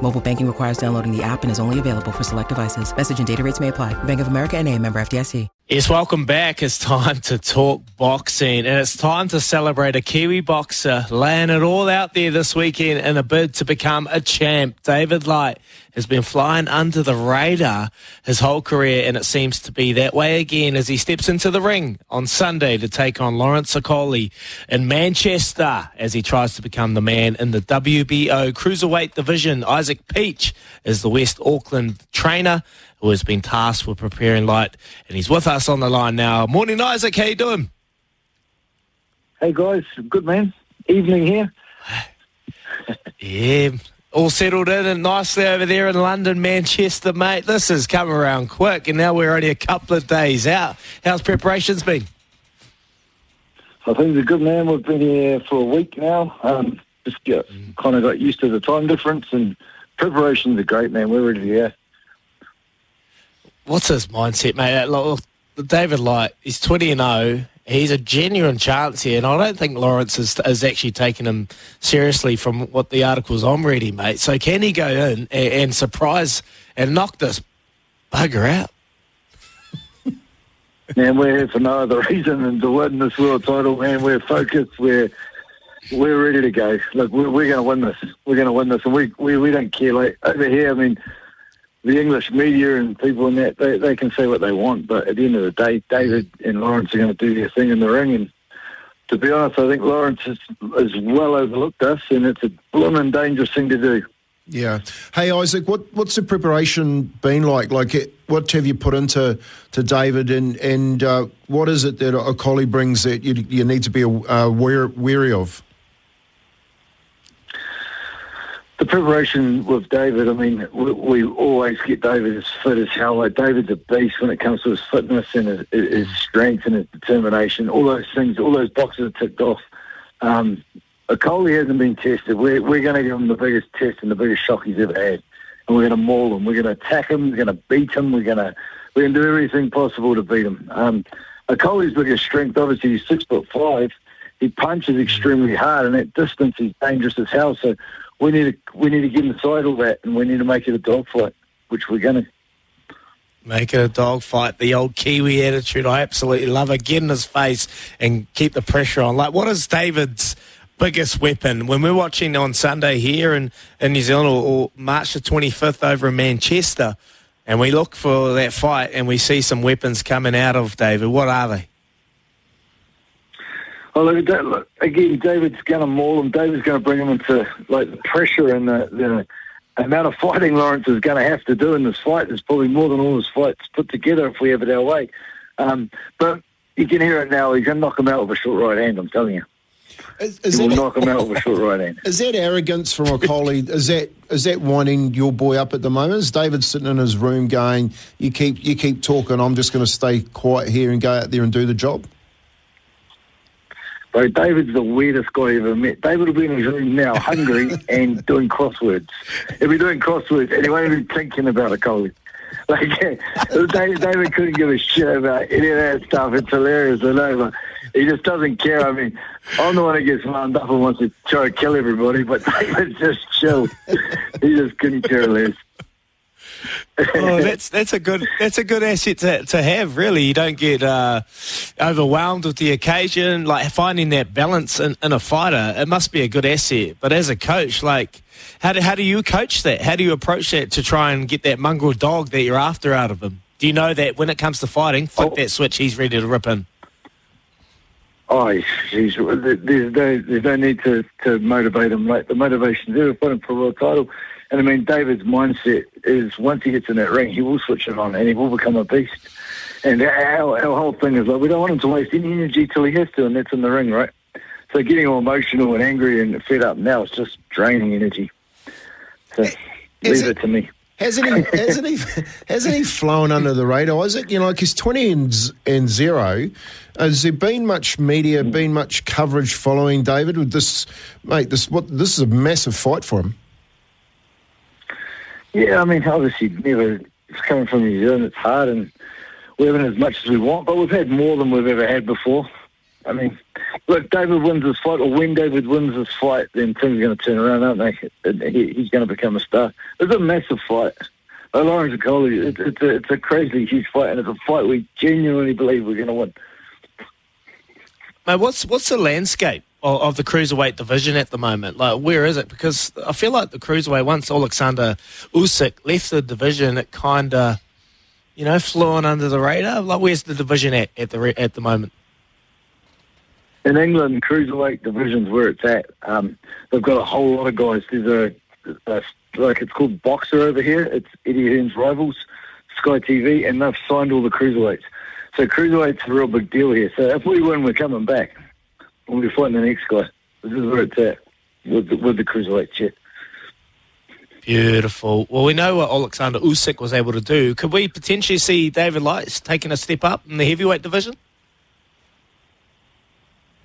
Mobile banking requires downloading the app and is only available for select devices. Message and data rates may apply. Bank of America and a member FDIC. Yes, welcome back. It's time to talk boxing and it's time to celebrate a Kiwi boxer laying it all out there this weekend in a bid to become a champ. David Light has been flying under the radar his whole career and it seems to be that way again as he steps into the ring on Sunday to take on Lawrence Okolie in Manchester as he tries to become the man in the WBO Cruiserweight division. Isaac Peach is the West Auckland trainer who has been tasked with preparing Light, and he's with us on the line now. Morning, Isaac. How you doing? Hey guys, good man. Evening here. yeah, all settled in and nicely over there in London, Manchester, mate. This has come around quick, and now we're only a couple of days out. How's preparations been? I think a good man. We've been here for a week now. Um, just get, mm. kind of got used to the time difference, and preparations a great, man. We're ready to go what's his mindset, mate? Uh, like, David Light, he's 20 and 0. He's a genuine chance here, and I don't think Lawrence is, is actually taking him seriously from what the articles I'm reading, mate. So can he go in and, and surprise and knock this bugger out? man, we're here for no other reason than to win this world title, man. We're focused. We're we're ready to go. Look, we're, we're going to win this. We're going to win this, and we, we we don't care. Like over here, I mean the English media and people in that, they, they can say what they want, but at the end of the day, David and Lawrence are going to do their thing in the ring. And to be honest, I think Lawrence has, has well overlooked us, and it's a blooming dangerous thing to do. Yeah. Hey, Isaac, what, what's the preparation been like? Like, what have you put into to David, and and uh, what is it that Okolie brings that you, you need to be uh, wary of? The preparation with David, I mean, we, we, always get David as fit as hell. Like David's a beast when it comes to his fitness and his, his strength and his determination. All those things, all those boxes are ticked off. Um, Okolie hasn't been tested. We're, we're going to give him the biggest test and the biggest shock he's ever had. And we're going to maul him. We're going to attack him. We're going to beat him. We're going to we're going to do everything possible to beat him. Um, Okolie's biggest strength, obviously, he's six foot five. He punches extremely hard, and at distance, he's dangerous as hell. So we need to we need to get inside all that, and we need to make it a dogfight, which we're going to. Make it a dogfight. The old Kiwi attitude. I absolutely love it. Get in his face and keep the pressure on. Like, what is David's biggest weapon when we're watching on Sunday here in, in New Zealand or, or March the 25th over in Manchester? And we look for that fight and we see some weapons coming out of David. What are they? Well, look, look again, David's going to maul him. David's going to bring him into like the pressure and the, the amount of fighting Lawrence is going to have to do in this fight. There's probably more than all his fights put together if we have it our way. Um, but you can hear it now. He's going to knock him out with a short right hand. I'm telling you. Is, is he will knock him out with a short right hand. Is that arrogance from Okolie? is that is that winding your boy up at the moment? Is David sitting in his room going, "You keep you keep talking. I'm just going to stay quiet here and go out there and do the job"? David's the weirdest guy I've ever met. David will be in his room now, hungry and doing crosswords. He'll be doing crosswords and he won't even be thinking about Okolie. Like, David, David couldn't give a shit about any of that stuff. It's hilarious, I know, but he just doesn't care. I mean, I'm the one that gets wound up and wants to try to kill everybody, but David's just chill. he just couldn't care less oh, that's that's a good that's a good asset to, to have. Really, you don't get uh, overwhelmed with the occasion. Like finding that balance in, in, a fighter, it must be a good asset. But as a coach, like how do how do you coach that? How do you approach that to try and get that mongrel dog that you're after out of him? Do you know that when it comes to fighting, flip oh. that switch, he's ready to rip in? Oh, he's, there's, no, there's no need to, to motivate him. Like the motivation's there, fighting for a world title and I mean, David's mindset is once he gets in that ring, he will switch it on and he will become a beast. And our, our whole thing is like, we don't want him to waste any energy till he has to, and that's in the ring, right? So getting all emotional and angry and fed up now is just draining energy. So is leave it, it, to me. Hasn't he? Hasn't he? Hasn't he flown under the radar? Is it you know, like he's twenty and, and zero. Has there been much media, mm. been much coverage following David with this, mate? This what? This is a massive fight for him. Yeah, I mean, obviously, never. It's coming from New Zealand. It's hard, and we haven't as much as we want, but we've had more than we've ever had before. I mean, look, David wins this fight, or when David wins this fight, then things are going to turn around, aren't they? He, he's going to become a star. It's a massive fight. Lawrence Okolie, it's, it's, a, it's a crazy huge fight, and it's a fight we genuinely believe we're going to win. Mate, what's what's the landscape of, the cruiserweight division at the moment? Like, where is it? Because I feel like the cruiserweight once Alexander Usyk left the division, it kind of, you know, flew on under the radar. Like, where's the division at at the at the moment? in England, cruiserweight division's where it's at. Um, they've got a whole lot of guys. There's a, a, like it's called Boxxer over here. It's Eddie Hearn's rivals, Sky TV, and they've signed all the cruiserweights. So cruiserweight's a real big deal here. So if we win, we're coming back. We'll be fighting the next guy. This is where it's at with the, with the cruiserweights. Yeah. Beautiful. Well, we know what Alexander Usyk was able to do. Could we potentially see David Lights taking a step up in the heavyweight division?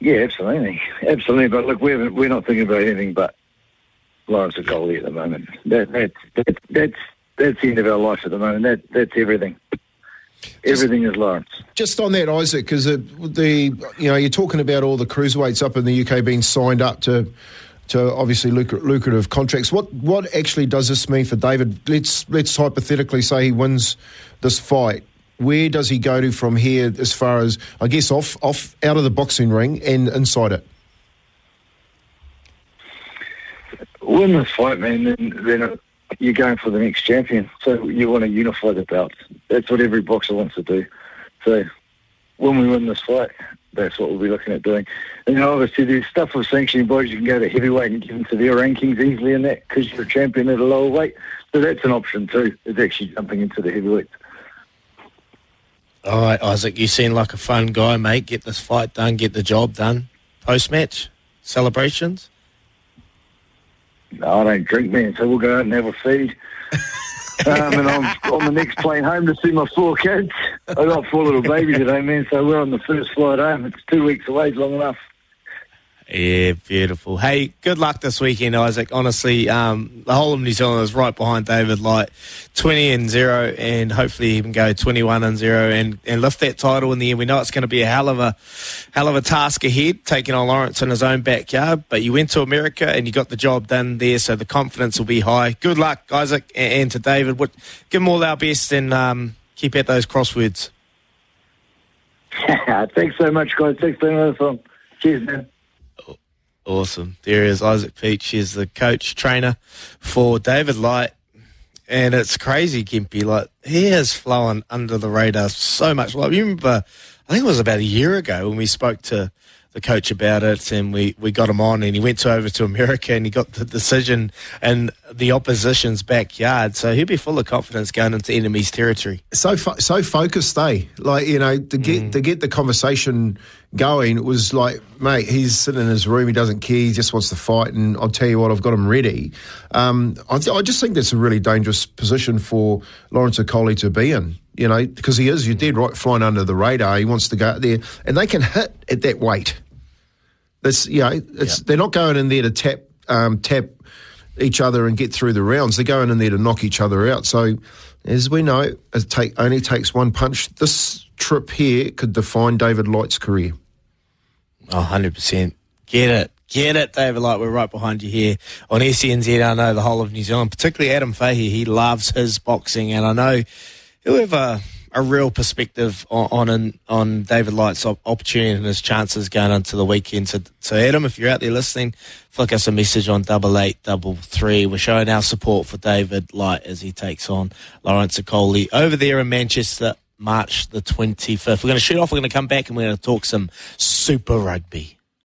Yeah, absolutely, absolutely. But look, we're we're not thinking about anything but Lawrence Okolie at the moment. That, that, that that's that's the end of our life at the moment. That that's everything. Everything is Lawrence. Just on that, Isaac, because the you know you're talking about all the cruiserweights up in the UK being signed up to to obviously lucrative contracts. What what actually does this mean for David? Let's let's hypothetically say he wins this fight where does he go to from here as far as I guess off off out of the boxing ring and inside it? Win this fight, man, then, then you're going for the next champion. So you want to unify the belts. That's what every boxer wants to do. So when we win this fight, that's what we'll be looking at doing. And you know, obviously, there's stuff with sanctioning bodies. You can go to heavyweight and get into their rankings easily in that because you're a champion at a lower weight. So that's an option too, is actually jumping into the heavyweights. All right, Isaac, you seem like a fun guy, mate. Get this fight done, get the job done. Post match celebrations? No, I don't drink, man, so we'll go out and have a feed. um, and I'm on the next plane home to see my four kids. I got four little babies at home, man, so we're on the first flight home. It's two weeks away, it's long enough. Yeah, beautiful. Hey, good luck this weekend, Isaac. Honestly, um, the whole of New Zealand is right behind David Light, 20 and 0, and hopefully can go 21 and 0 and, and lift that title in the end. We know it's going to be a hell of a hell of a task ahead, taking on Lawrence in his own backyard, but you went to America and you got the job done there, so the confidence will be high. Good luck, Isaac, and, and to David. What, give them all our best and um, keep at those crosswords. Thanks so much, guys. Thanks for the Cheers, man. Awesome. There is Isaac Peach. He's the coach trainer for David Light. And it's crazy, Gimpy. Like, he has flown under the radar so much. Like, you remember, I think it was about a year ago when we spoke to the coach about it, and we, we got him on, and he went to, over to America, and he got the decision in the opposition's backyard. So he'll be full of confidence going into enemy's territory. So fo- so focused, they like you know to get mm. to get the conversation going. It was like, mate, he's sitting in his room, he doesn't care, he just wants to fight, and I'll tell you what, I've got him ready. Um, I, I just think that's a really dangerous position for Lawrence Okolie to be in you know, because he is, you did right, flying under the radar. He wants to go out there, and they can hit at that weight. You know, it's yep. they're not going in there to tap um, tap each other and get through the rounds. They're going in there to knock each other out. So, as we know, it take, only takes one punch. This trip here could define David Light's career. Oh, 100%. Get it. Get it, David Light. We're right behind you here on SENZ. I know the whole of New Zealand, particularly Adam Fahey. He loves his boxing, and I know whoever a real perspective on on, on David Light's opportunity and his chances going into the weekend. So, so Adam, if you're out there listening, flick us a message on double eight double three. We're showing our support for David Light as he takes on Lawrence Okolie over there in Manchester, March the 25th. We're going to shoot off. We're going to come back and we're going to talk some Super Rugby.